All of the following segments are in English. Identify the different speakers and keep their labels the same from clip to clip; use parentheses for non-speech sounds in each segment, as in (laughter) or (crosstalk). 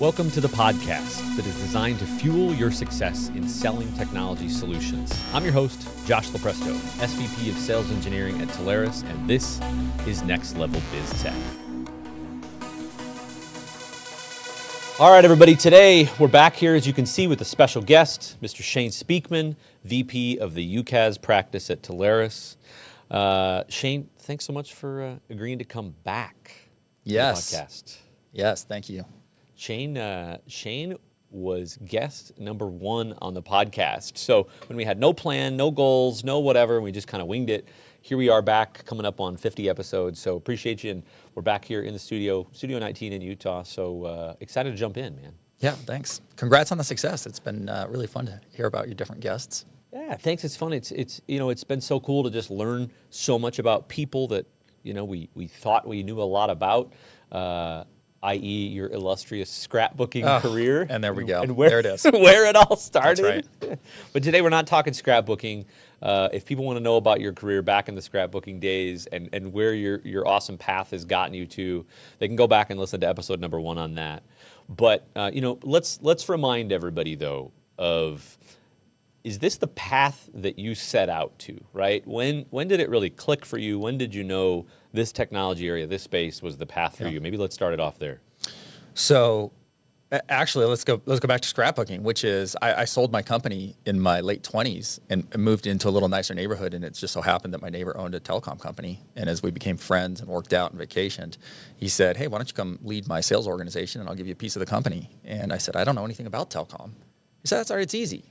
Speaker 1: Welcome to the podcast that is designed to fuel your success in selling technology solutions. I'm your host, Josh Lupresto, SVP of Sales Engineering at Telarus, and this is Next Level Biz Tech. All right, everybody, today we're back here, as you can see, with a special guest, Mr. Shane Speakman, VP of the UCaaS practice at Telarus. Uh, Shane, thanks so much for uh, agreeing to come back.
Speaker 2: Yes.
Speaker 1: To the podcast.
Speaker 2: Yes, thank you.
Speaker 1: Shane, uh, Shane was guest number one on the podcast. So when we had no plan, no goals, no whatever, and we just kind of winged it. Here we are back, coming up on 50 episodes. So appreciate you, and we're back here in the studio, Studio 19 in Utah. So uh, excited to jump in, man.
Speaker 2: Yeah, thanks. Congrats on the success. It's been uh, really fun to hear about your different guests.
Speaker 1: Yeah, thanks. It's fun. It's it's you know it's been so cool to just learn so much about people that you know we we thought we knew a lot about. Uh, i.e., your illustrious scrapbooking
Speaker 2: Oh,
Speaker 1: career.
Speaker 2: and there we go.
Speaker 1: And where,
Speaker 2: There it is. (laughs)
Speaker 1: where it all started.
Speaker 2: right. (laughs)
Speaker 1: but today we're not talking scrapbooking. Uh, if people want to know about your career back in the scrapbooking days and, and where your, your awesome path has gotten you to, they can go back and listen to episode number one on that. But uh, you know, let's let's remind everybody though of is this the path that you set out to right when when did it really click for you when did you know this technology area this space was the path for
Speaker 2: Yeah.
Speaker 1: you maybe let's start it off there
Speaker 2: So, actually, let's go. Let's go back to scrapbooking, which is I, I sold my company in my late twenties and, and moved into a little nicer neighborhood. And it just so happened that my neighbor owned a telecom company. And as we became friends and worked out and vacationed, he said, "Hey, why don't you come lead my sales organization, and I'll give you a piece of the company." And I said, "I don't know anything about telecom." He said, "That's all right. It's easy."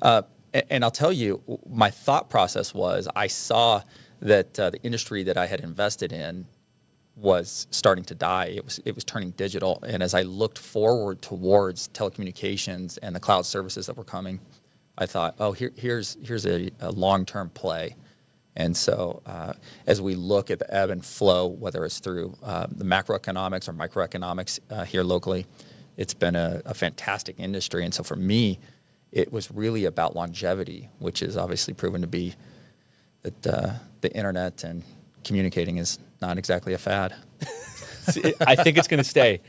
Speaker 2: Uh, and I'll tell you, my thought process was I saw that uh, the industry that I had invested in was starting to die. It was it was turning digital, and as I looked forward towards telecommunications and the cloud services that were coming, I thought, oh, here, here's here's a, a long term play. And so, uh, as we look at the ebb and flow, whether it's through uh, the macroeconomics or microeconomics uh, here locally, it's been a, a fantastic industry. And so, for me, it was really about longevity, which is obviously proven to be that uh, the internet and communicating is not exactly a fad. (laughs)
Speaker 1: I think it's going to stay.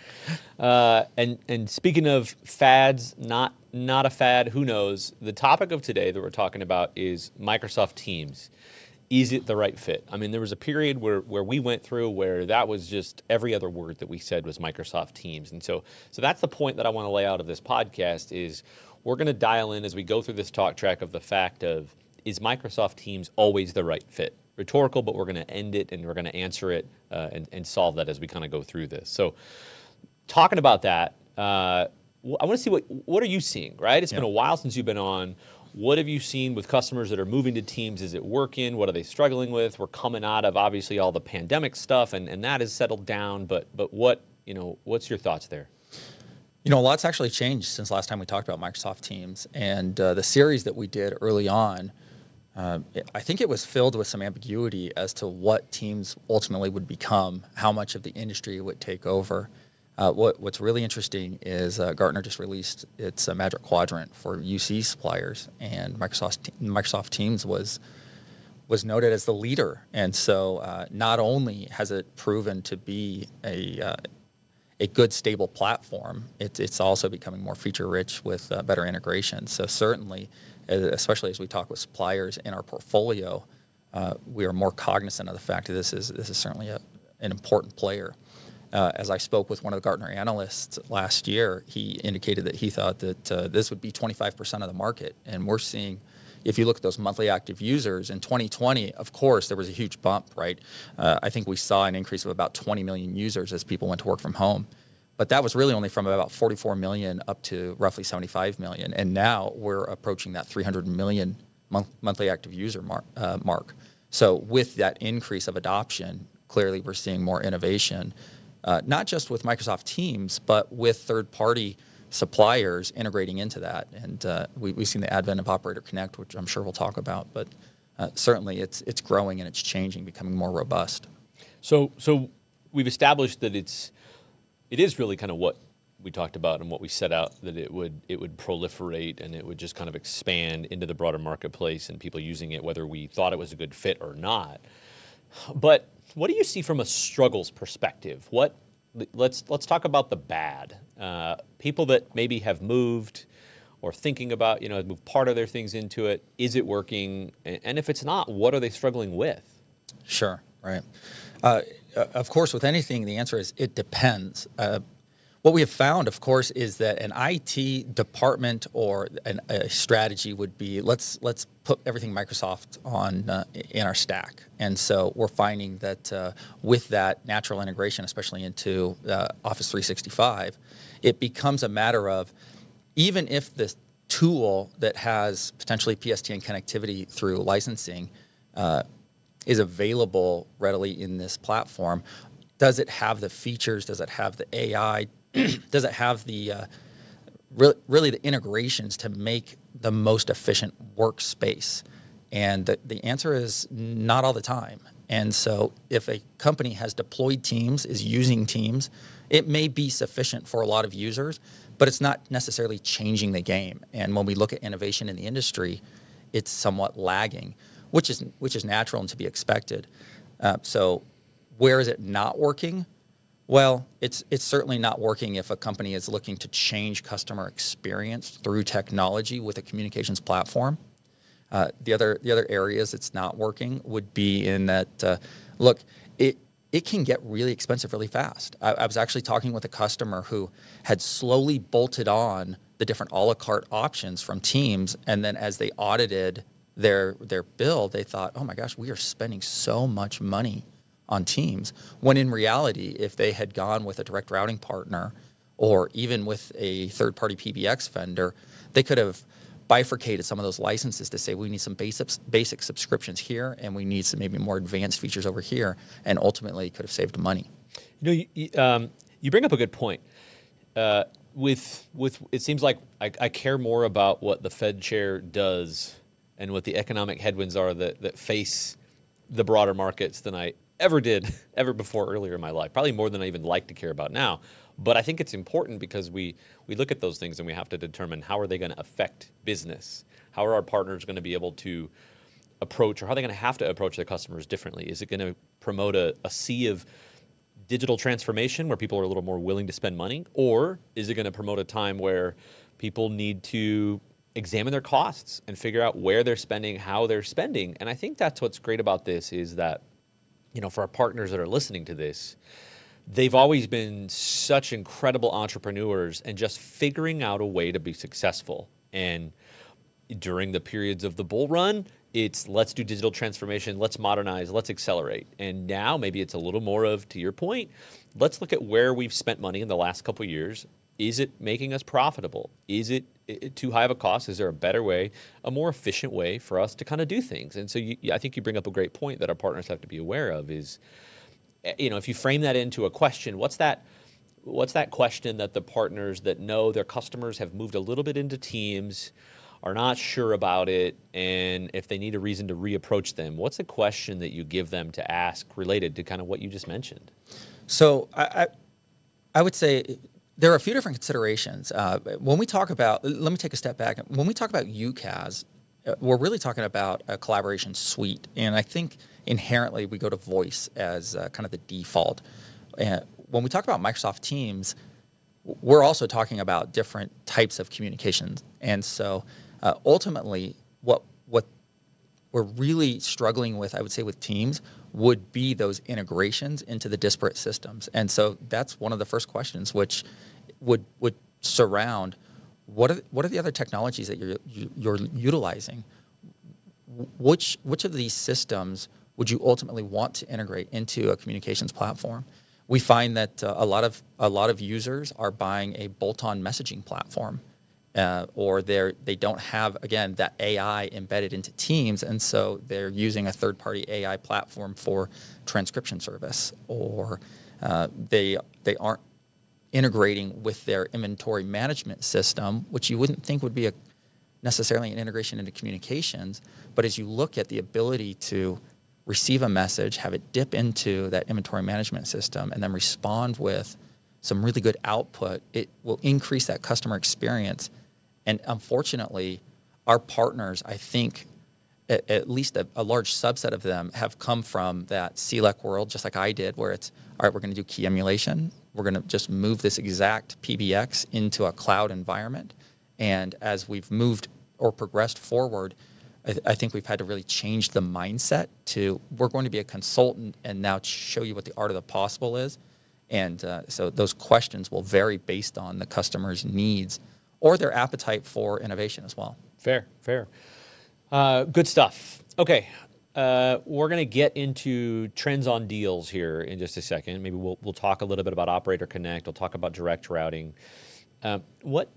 Speaker 1: Uh, and and speaking of fads, not not a fad. Who knows? The topic of today that we're talking about is Microsoft Teams. Is it the right fit? I mean, there was a period where where we went through where that was just every other word that we said was Microsoft Teams, and so so that's the point that I want to lay out of this podcast is we're going to dial in as we go through this talk track of the fact of is Microsoft Teams always the right fit? Rhetorical, but we're going to end it and we're going to answer it uh, and, and solve that as we kind of go through this. So, talking about that, uh, I want to see what what are you seeing? Right, It's been a while since you've been on. What have you seen with customers that are moving to Teams? Is it working? What are they struggling with? We're coming out of obviously all the pandemic stuff, and, and that has settled down. But but what you know? What's your thoughts there?
Speaker 2: You know, a lot's actually changed since last time we talked about Microsoft Teams. And uh, the series that we did early on, uh, I think it was filled with some ambiguity as to what Teams ultimately would become, how much of the industry would take over. Uh, what, what's really interesting is uh, Gartner just released its uh, Magic Quadrant for UC suppliers, and Microsoft Microsoft Teams was was noted as the leader. And so, not only has it proven to be a a good stable platform, it, it's also becoming more feature rich with uh, better integration. So certainly, especially as we talk with suppliers in our portfolio, uh, we are more cognizant of the fact that this is this is certainly a, an important player. Uh, as I spoke with one of the Gartner analysts last year, he indicated that he thought that uh, this would be 25% of the market, and we're seeing if you look at those monthly active users in 2020, of course, there was a huge bump, right? Uh, I think we saw an increase of about 20 million users as people went to work from home. But that was really only from about 44 million up to roughly 75 million. And now we're approaching that 300 million month, monthly active user mark, uh, mark. So with that increase of adoption, clearly we're seeing more innovation, uh, not just with Microsoft Teams, but with third party suppliers integrating into that. And uh, we, we've seen the advent of Operator Connect, which I'm sure we'll talk about. But uh, certainly it's, it's growing and it's changing, becoming more robust.
Speaker 1: So so we've established that it's it is really kind of what we talked about and what we set out that it would it would proliferate and it would just kind of expand into the broader marketplace and people using it whether we thought it was a good fit or not. But what do you see from a struggles perspective? What let's let's talk about the bad. uh, people that maybe have moved or thinking about, you know, move part of their things into it. Is it working? And if it's not, what are they struggling with?
Speaker 2: Sure, right. Uh, of course, with anything, the answer is it depends. Uh, what we have found, of course, is that an IT department or an, a strategy would be let's let's put everything Microsoft on uh, in our stack, and so we're finding that uh, with that natural integration, especially into uh, Office 365, it becomes a matter of even if the tool that has potentially PSTN connectivity through licensing uh, is available readily in this platform, does it have the features? Does it have the AI? (clears throat) does it have the uh, re- really the integrations to make the most efficient workspace? And the, the answer is not all the time. And so, if a company has deployed Teams, is using Teams, it may be sufficient for a lot of users, but it's not necessarily changing the game. And when we look at innovation in the industry, it's somewhat lagging, which is which is natural and to be expected. Uh, so, where is it not working? Well, it's it's certainly not working if a company is looking to change customer experience through technology with a communications platform. Uh, the other the other areas it's not working would be in that uh, look it it can get really expensive really fast. I, I, was actually talking with a customer who had slowly bolted on the different a la carte options from Teams, and then as they audited their their bill, they thought, oh my gosh, we are spending so much money on Teams. When in reality, if they had gone with a direct routing partner or even with a third party PBX vendor, they could have bifurcated some of those licenses to say we need some basic, basic subscriptions here and we need some maybe more advanced features over here, and ultimately could have saved money.
Speaker 1: You know, you, um, you bring up a good point. Uh, with with it seems like I, I, care more about what the Fed chair does and what the economic headwinds are that that face the broader markets than I ever did (laughs) ever before earlier in my life. Probably more than I even like to care about now. But I think it's important because we we look at those things and we have to determine how are they going to affect business? How are our partners going to be able to approach or how are they going to have to approach their customers differently? Is it going to promote a, a sea of digital transformation where people are a little more willing to spend money? Or is it going to promote a time where people need to examine their costs and figure out where they're spending, how they're spending? And I think that's what's great about this is that you know, for our partners that are listening to this, they've always been such incredible entrepreneurs and just figuring out a way to be successful. And during the periods of the bull run, it's let's do digital transformation, let's modernize, let's accelerate. And now maybe it's a little more of, to your point, let's look at where we've spent money in the last couple years is it making us profitable? Is it, it, too high of a cost? Is there a better way, a more efficient way for us to kind of do things? And so you, I think you bring up a great point that our partners have to be aware of is, you know, if you frame that into a question, what's that? What's that question that the partners that know their customers have moved a little bit into teams, are not sure about it, and if they need a reason to reapproach them, what's a question that you give them to ask related to kind of what you just mentioned?
Speaker 2: So I, I, I would say there are a few different considerations. Uh, when we talk about, let me take a step back. When we talk about UCaaS, uh, we're really talking about a collaboration suite. And I think inherently we go to voice as uh, kind of the default. And when we talk about Microsoft Teams, we're also talking about different types of communications. And so uh, ultimately, what, what we're really struggling with, I would say, with Teams would be those integrations into the disparate systems. And so that's one of the first questions, which would would surround what are what are the other technologies that you're you're utilizing? Which which of these systems would you ultimately want to integrate into a communications platform? We find that uh, a lot of a lot of users are buying a bolt-on messaging platform uh, or they're they don't have again that AI embedded into Teams, and so they're using a third-party AI platform for transcription service, or uh, they they aren't integrating with their inventory management system, which you wouldn't think would be a necessarily an integration into communications, but as you look at the ability to receive a message, have it dip into that inventory management system, and then respond with some really good output, it will increase that customer experience and unfortunately, our partners, I think, at, at least a, a, large subset of them have come from that CLEC world, just like I did, where it's all right. We're going to do key emulation. we're going to just move this exact PBX into a cloud environment. And as we've moved or progressed forward, I, th- I, think we've had to really change the mindset to we're going to be a consultant and now show you what the art of the possible is. And uh, so those questions will vary based on the customer's needs or their appetite for innovation as well.
Speaker 1: Fair, fair. Uh, good stuff. Okay, uh, we're going to get into trends on deals here in just a second. Maybe we'll, we'll talk a little bit about Operator Connect. We'll talk about direct routing. Um, what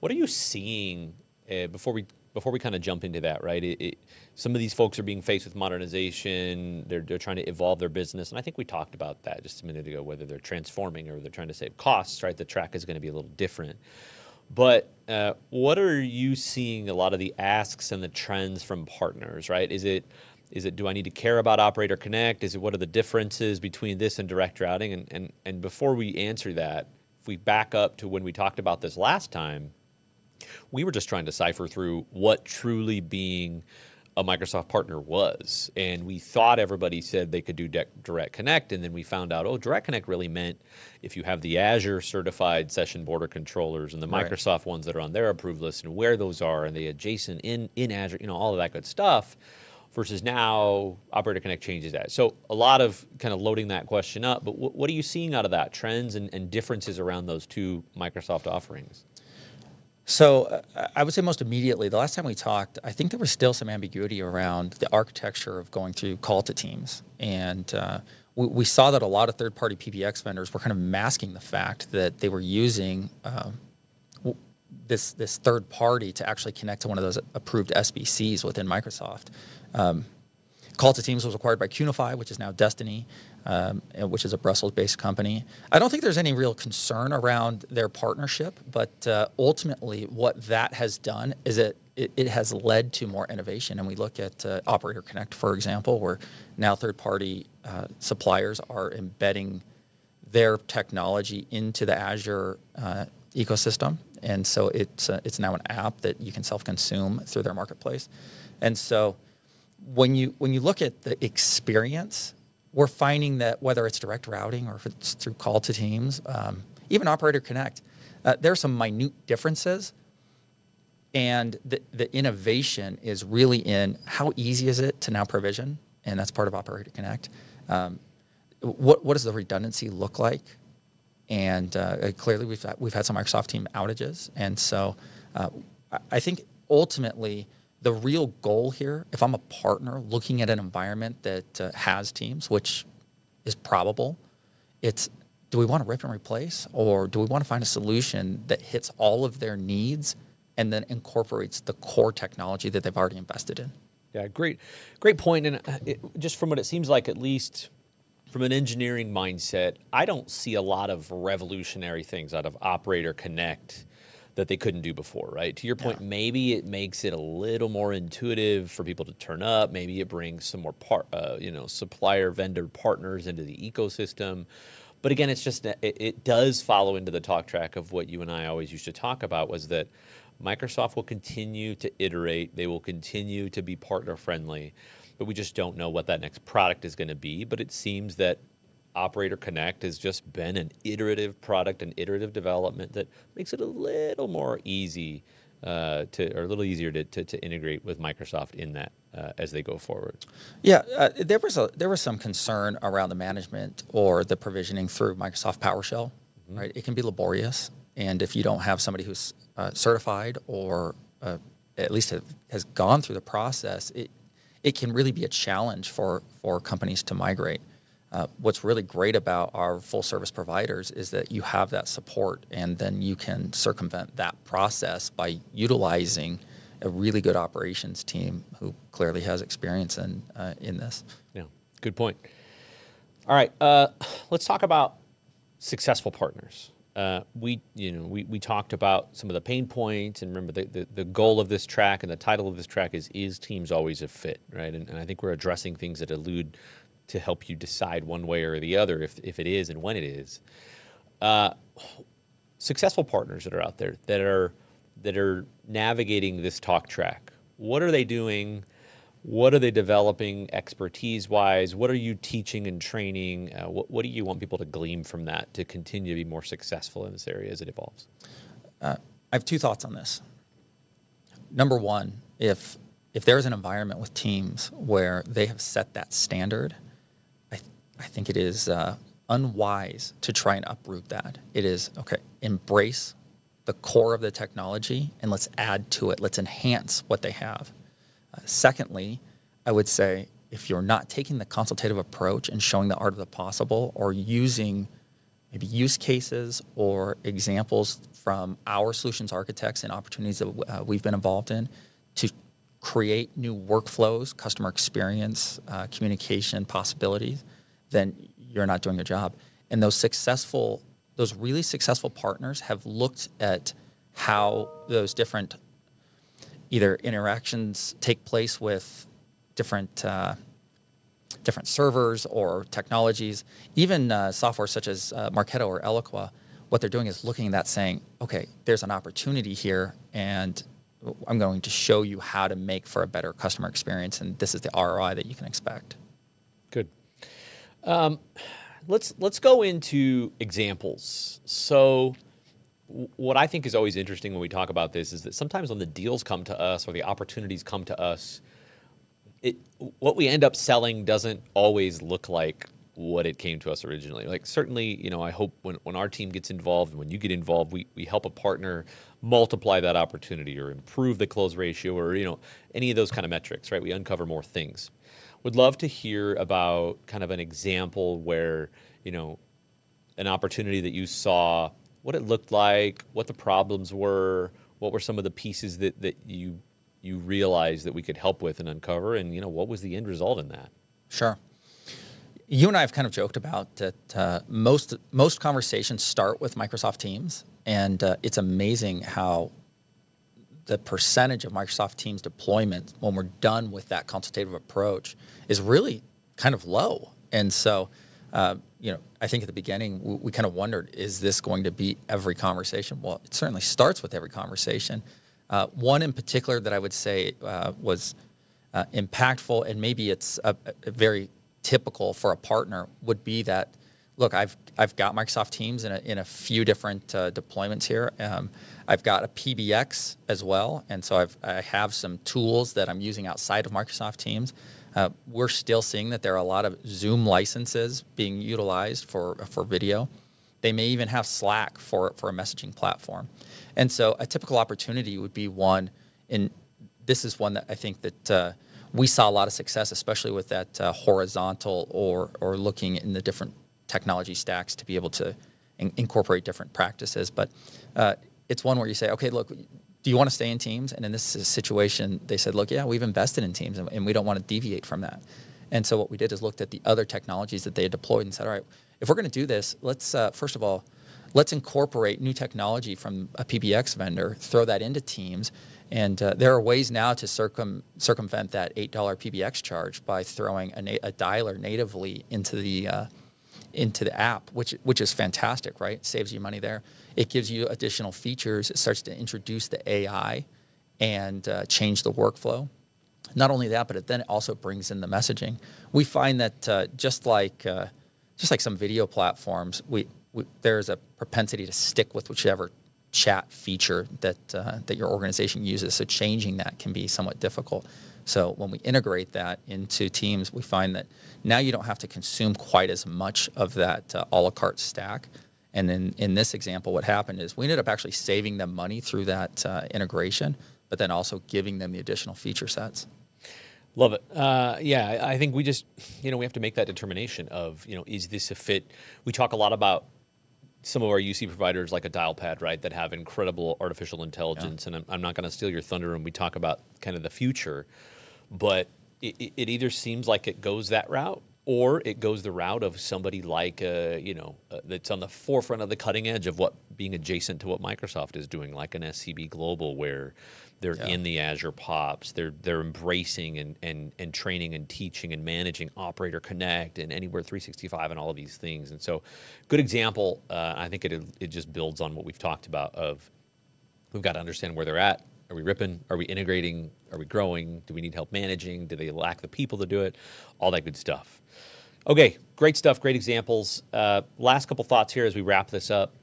Speaker 1: what are you seeing uh, before we before we kind of jump into that? Right, it, it, some of these folks are being faced with modernization. They're they're trying to evolve their business, and I think we talked about that just a minute ago. Whether they're transforming or they're trying to save costs, right? The track is going to be a little different. But uh, what are you seeing a lot of the asks and the trends from partners, right? Is it is it do I need to care about Operator Connect? Is it what are the differences between this and direct routing? And and and before we answer that, if we back up to when we talked about this last time, we were just trying to cipher through what truly being a Microsoft partner was. And we thought everybody said they could do Direct Connect. And then we found out, oh, Direct Connect really meant if you have the Azure certified session border controllers and the right. Microsoft ones that are on their approved list and where those are and the adjacent in, in Azure, you know, all of that good stuff versus now Operator Connect changes that. So a lot of kind of loading that question up, but w- what are you seeing out of that? Trends and, and differences around those two Microsoft offerings?
Speaker 2: So uh, I would say most immediately, the last time we talked, I think there was still some ambiguity around the architecture of going through Call2Teams. And uh, we, we, saw that a lot of third party PBX vendors were kind of masking the fact that they were using uh, this, this third party to actually connect to one of those approved SBCs within Microsoft. Um, Call2Teams was acquired by Qunifi, which is now Destiny, um, which is a Brussels-based company. I don't think there's any real concern around their partnership, but uh, ultimately, what that has done is it, it, it has led to more innovation. And we look at uh, Operator Connect, for example, where now third-party uh, suppliers are embedding their technology into the Azure uh, ecosystem, and so it's uh, it's now an app that you can self-consume through their marketplace, and so when you when you look at the experience, we're finding that whether it's direct routing or if it's through Call2Teams, um, even Operator Connect, uh, there are some minute differences. And the, the innovation is really in how easy is it to now provision, and that's part of Operator Connect. Um, what what does the redundancy look like? And uh, clearly, we've we've had some Microsoft team outages, and so uh, I think ultimately the real goal here, if I'm a partner looking at an environment that uh, has teams, which is probable, it's do we want to rip and replace or do we want to find a solution that hits all of their needs and then incorporates the core technology that they've already invested in?
Speaker 1: Yeah, great, great point. And uh, it, just from what it seems like, at least from an engineering mindset, I don't see a lot of revolutionary things out of Operator Connect that they couldn't do before, right? To your point, yeah. maybe it makes it a little more intuitive for people to turn up. Maybe it brings some more part, uh, you know, supplier vendor partners into the ecosystem. But again, it's just it, it does follow into the talk track of what you and I always used to talk about was that Microsoft will continue to iterate. They will continue to be partner friendly, but we just don't know what that next product is going to be. But it seems that Operator Connect has just been an iterative product and iterative development that makes it a little more easy uh, to, or a little easier to, to, to, integrate with Microsoft in that uh, as they go forward.
Speaker 2: Yeah, uh, there was a there was some concern around the management or the provisioning through Microsoft PowerShell. Mm-hmm. Right, it can be laborious, and if you don't have somebody who's uh, certified or uh, at least have, has gone through the process, it it can really be a challenge for for companies to migrate. Uh, what's really great about our full service providers is that you have that support and then you can circumvent that process by utilizing a really good operations team who clearly has experience in, uh, in this.
Speaker 1: Yeah, good point. All right, uh, let's talk about successful partners. Uh, we, you know, we, we talked about some of the pain points, and remember the, the, the, goal of this track and the title of this track is "Is Teams Always a Fit?" Right, and, and I think we're addressing things that allude to help you decide one way or the other if, if it is and when it is. Uh, successful partners that are out there that are that are navigating this talk track. What are they doing? what are they developing expertise wise? What are you teaching and training? Uh, what, what do you want people to glean from that to continue to be more successful in this area as it evolves?
Speaker 2: Uh, I have two thoughts on this. Number one, if if there's an environment with teams where they have set that standard, I, think it is uh, unwise to try and uproot that. It is okay, embrace the core of the technology and let's add to it. Let's enhance what they have. Uh, secondly, I would say if you're not taking the consultative approach and showing the art of the possible or using maybe use cases or examples from our solutions architects and opportunities that uh, we've been involved in to create new workflows, customer experience, uh, communication possibilities, then you're not doing your job. And those successful, those really successful partners have looked at how those different either interactions take place with different uh, different servers or technologies, even uh, software such as uh, Marketo or Eloqua. What they're doing is looking at that, saying, "Okay, there's an opportunity here, and I'm going to show you how to make for a better customer experience, and this is the ROI that you can expect."
Speaker 1: Um, let's let's go into examples. So what I think is always interesting when we talk about this is that sometimes when the deals come to us or the opportunities come to us, it what we end up selling doesn't always look like what it came to us originally. Like certainly, you know, I hope when, when our team gets involved and when you get involved, we, we help a partner multiply that opportunity or improve the close ratio or, you know, any of those kind of metrics, right? We uncover more things. Would love to hear about kind of an example where, you know, an opportunity that you saw what it looked like, what the problems were, what were some of the pieces that, that you you realized that we could help with and uncover, and you know what was the end result in that?
Speaker 2: Sure. You and I have kind of joked about that. Uh, most most conversations start with Microsoft Teams, and uh, it's amazing how the percentage of Microsoft Teams deployment when we're done with that consultative approach is really kind of low. And so, uh, you know, I think at the beginning we, we, kind of wondered, is this going to be every conversation? Well, it certainly starts with every conversation. Uh, one in particular that I would say uh, was uh, impactful, and maybe it's a, a very typical for a partner, would be that look, I've I've got Microsoft Teams in a, in a few different uh, deployments here. Um, I've got a PBX as well, and so I've I have some tools that I'm using outside of Microsoft Teams. Uh, we're still seeing that there are a lot of Zoom licenses being utilized for, for video. They may even have Slack for, for a messaging platform. And so a typical opportunity would be one, and this is one that I think that uh, we saw a lot of success, especially with that uh, horizontal or, or looking in the different technology stacks to be able to in- incorporate different practices. But uh, it's one where you say, okay, look, do you want to stay in teams? And in this situation, they said, look, yeah, we've invested in teams and, and we don't want to deviate from that. And so what we did is looked at the other technologies that they had deployed and said, all right, if we're going to do this, let's uh, first of all, let's incorporate new technology from a PBX vendor, throw that into Teams, and uh, there are ways now to circum, circumvent that $8 PBX charge by throwing a, na- a dialer natively into the uh, into the app, which which is fantastic, right? Saves you money there. It gives you additional features. It starts to introduce the AI and uh, change the workflow. Not only that, but it then also brings in the messaging. We find that uh, just like uh, just like some video platforms, we, we, there's a propensity to stick with whichever chat feature that uh, that your organization uses. So changing that can be somewhat difficult. So when we integrate that into Teams, we find that now you don't have to consume quite as much of that uh, a la carte stack. And then in this example, what happened is we ended up actually saving them money through that uh, integration, but then also giving them the additional feature sets.
Speaker 1: Love it. Uh, yeah, I think we just, you know, we have to make that determination of, you know, is this a fit? We talk a lot about some of our UC providers like a Dialpad, right, that have incredible artificial intelligence. Yeah. And I'm, I'm not going to steal your thunder when we talk about kind of the future, but it, it either seems like it goes that route or it goes the route of somebody like uh, you know uh, that's on the forefront of the cutting edge of what being adjacent to what Microsoft is doing, like an SCB Global, where they're yeah. in the Azure POPs, they're they're embracing and, and and training and teaching and managing Operator Connect and Anywhere 365 and all of these things. And so, good example. Uh, I think it it just builds on what we've talked about of we've got to understand where they're at, Are we ripping? Are we integrating? Are we growing? Do we need help managing? Do they lack the people to do it? All that good stuff. Okay, great stuff, great examples. Uh, last couple thoughts here as we wrap this up.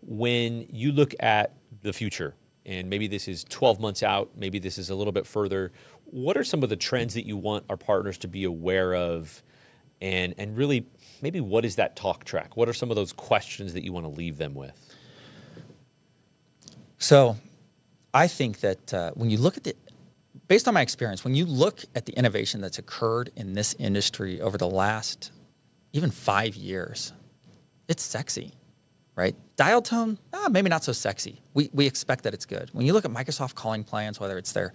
Speaker 1: When you look at the future, and maybe this is 12 months out, maybe this is a little bit further, what are some of the trends that you want our partners to be aware of? And, and really, maybe what is that talk track? What are some of those questions that you want to leave them with?
Speaker 2: So, I think that uh, when you look at the, based on my experience, when you look at the innovation that's occurred in this industry over the last even five years, it's sexy, right? Dial tone, ah, maybe not so sexy. We, we expect that it's good. When you look at Microsoft calling plans, whether it's their,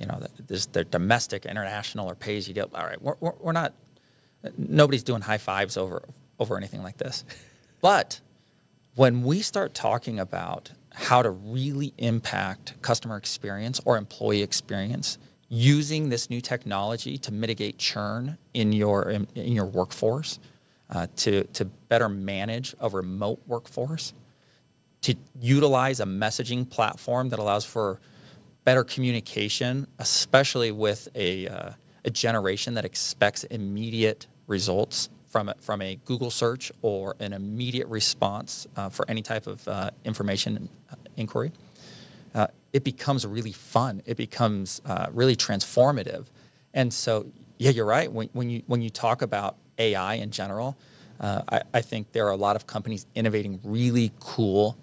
Speaker 2: you know, their domestic, international, or pay as you go, all right, we're, we're not, nobody's doing high fives over over anything like this. (laughs) But when we start talking about how to really impact customer experience or employee experience using this new technology to mitigate churn in your in, in your workforce, uh, to to better manage a remote workforce, to utilize a messaging platform that allows for better communication, especially with a uh, a generation that expects immediate results from a, from a Google search or an immediate response uh, for any type of uh, information uh, inquiry, uh, it becomes really fun. It becomes uh, really transformative. And so, yeah, you're right. When, when you when you talk about AI in general, uh, I, I think there are a lot of companies innovating really cool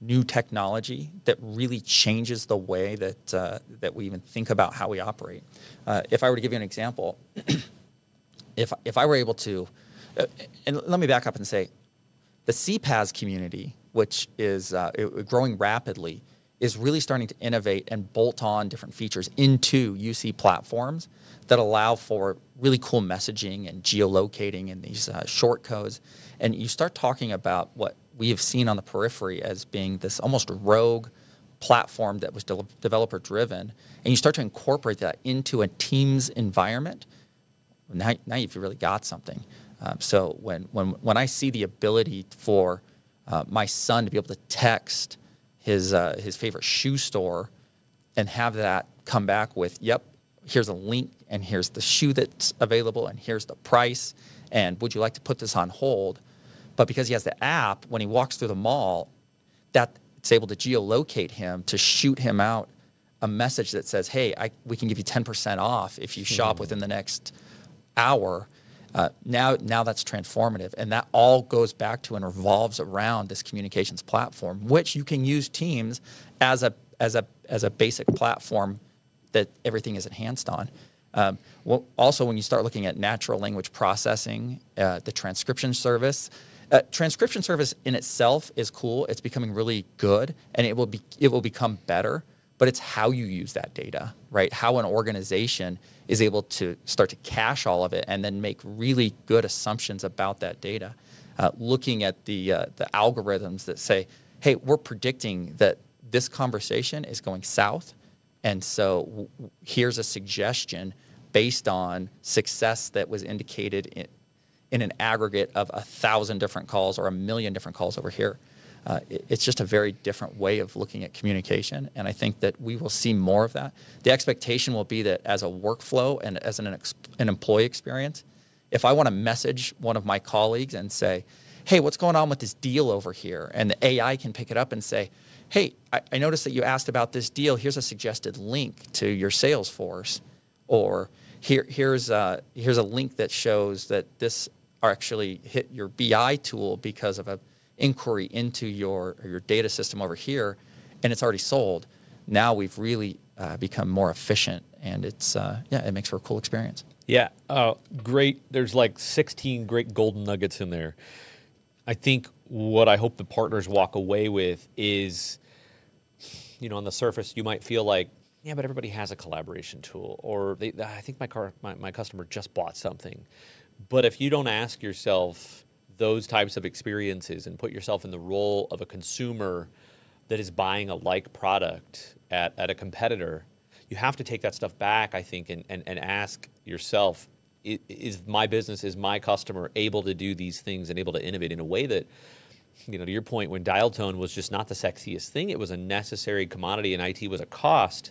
Speaker 2: new technology that really changes the way that uh, that we even think about how we operate. Uh, if I were to give you an example, (clears throat) if if I were able to, and let me back up and say, the CPaaS community, which is uh, growing rapidly, is really starting to innovate and bolt on different features into UC platforms that allow for really cool messaging and geolocating and these uh, short codes. And you start talking about what we have seen on the periphery as being this almost rogue platform that was de- developer driven, and you start to incorporate that into a Teams environment now, now you've really got something. Um, so when, when, when I see the ability for uh, my son to be able to text his, uh, his favorite shoe store and have that come back with, yep, here's a link and here's the shoe that's available and here's the price and would you like to put this on hold? But because he has the app, when he walks through the mall, that it's able to geolocate him to shoot him out a message that says, "Hey, I, we can give you 10% off if you shop within the next hour, uh, now, now that's transformative. And that all goes back to and revolves around this communications platform, which you can use Teams as a, as a, as a basic platform that everything is enhanced on. Um, well, also, when you start looking at natural language processing, uh, the transcription service, uh, transcription service in itself is cool. It's becoming really good, and it will be it will become better. But it's how you use that data, right? How an organization is able to start to cache all of it and then make really good assumptions about that data. Uh, looking at the, uh, the algorithms that say, hey, we're predicting that this conversation is going south. And so w- here's a suggestion based on success that was indicated in, in an aggregate of a thousand different calls or a million different calls over here uh, it, it's just a very different way of looking at communication. And I think that we will see more of that. The expectation will be that as a workflow and as an, an employee experience, if I want to message one of my colleagues and say, hey, what's going on with this deal over here? And the AI can pick it up and say, hey, I, I noticed that you asked about this deal. Here's a suggested link to your Salesforce. Or here, here's, a, here's a link that shows that this actually hit your BI tool because of a inquiry into your your data system over here, and it's already sold. Now we've really uh, become more efficient, and it's uh, yeah, it makes for a cool experience.
Speaker 1: Yeah, uh, great. There's like 16 great golden nuggets in there. I think what I hope the partners walk away with is, you know, on the surface, you might feel like, yeah, but everybody has a collaboration tool, or they, I think my car, my, my customer just bought something. But if you don't ask yourself, those types of experiences and put yourself in the role of a consumer that is buying a like product at, at a competitor, you have to take that stuff back, I think, and, and, and ask yourself, is my business, is my customer able to do these things and able to innovate in a way that you know, to your point, when dial tone was just not the sexiest thing, it was a necessary commodity and IT was a cost.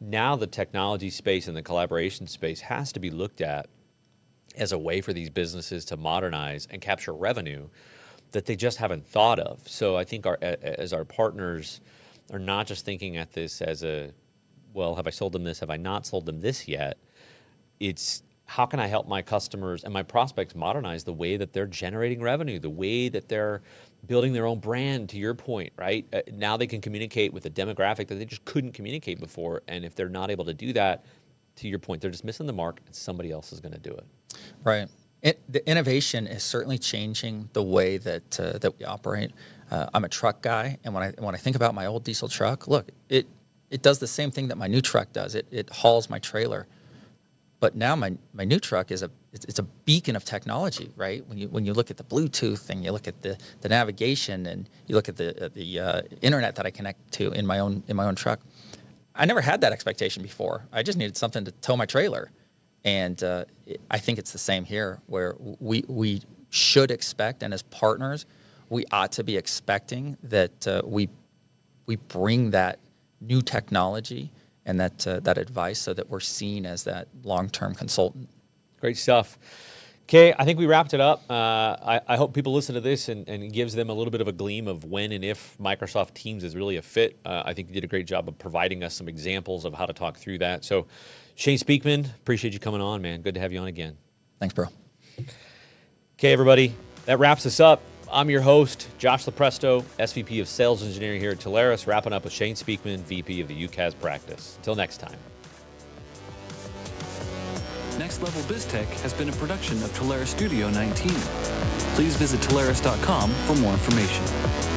Speaker 1: Now the technology space and the collaboration space has to be looked at as a way for these businesses to modernize and capture revenue that they just haven't thought of. So I think our as our partners are not just thinking at this as a well, have I sold them this? Have I not sold them this yet? It's how can I help my customers and my prospects modernize the way that they're generating revenue, the way that they're building their own brand, to your point, right? Uh, now they can communicate with a demographic that they just couldn't communicate before. And if they're not able to do that, to your point, they're just missing the mark and somebody else is going to do it.
Speaker 2: Right. It, the innovation is certainly changing the way that uh, that we operate. Uh, I'm a truck guy, and when I when I think about my old diesel truck, look, it it does the same thing that my new truck does. It it hauls my trailer. But now my, my new truck is a it's, it's, a beacon of technology, right? When you when you look at the Bluetooth and you look at the, the navigation and you look at the uh, the uh, internet that I connect to in my own in my own truck, I never had that expectation before. I just needed something to tow my trailer, and uh, I think it's the same here, where we we should expect, and as partners, we ought to be expecting that uh, we we bring that new technology and that uh, that advice so that we're seen as that long-term consultant.
Speaker 1: Great stuff. Okay, I think we wrapped it up. Uh, I, I, hope people listen to this and, and, gives them a little bit of a gleam of when and if Microsoft Teams is really a fit. Uh, I think you did a great job of providing us some examples of how to talk through that. So, Shane Speakman, appreciate you coming on, man. Good to have you on again.
Speaker 2: Thanks, bro.
Speaker 1: Okay, everybody, that wraps us up. I'm your host, Josh Lupresto, SVP of Sales Engineering here at Telarus, wrapping up with Shane Speakman, VP of the UCaaS practice. Until next time.
Speaker 3: Next Level BizTech has been a production of Telarus Studio 19. Please visit Telarus.com for more information.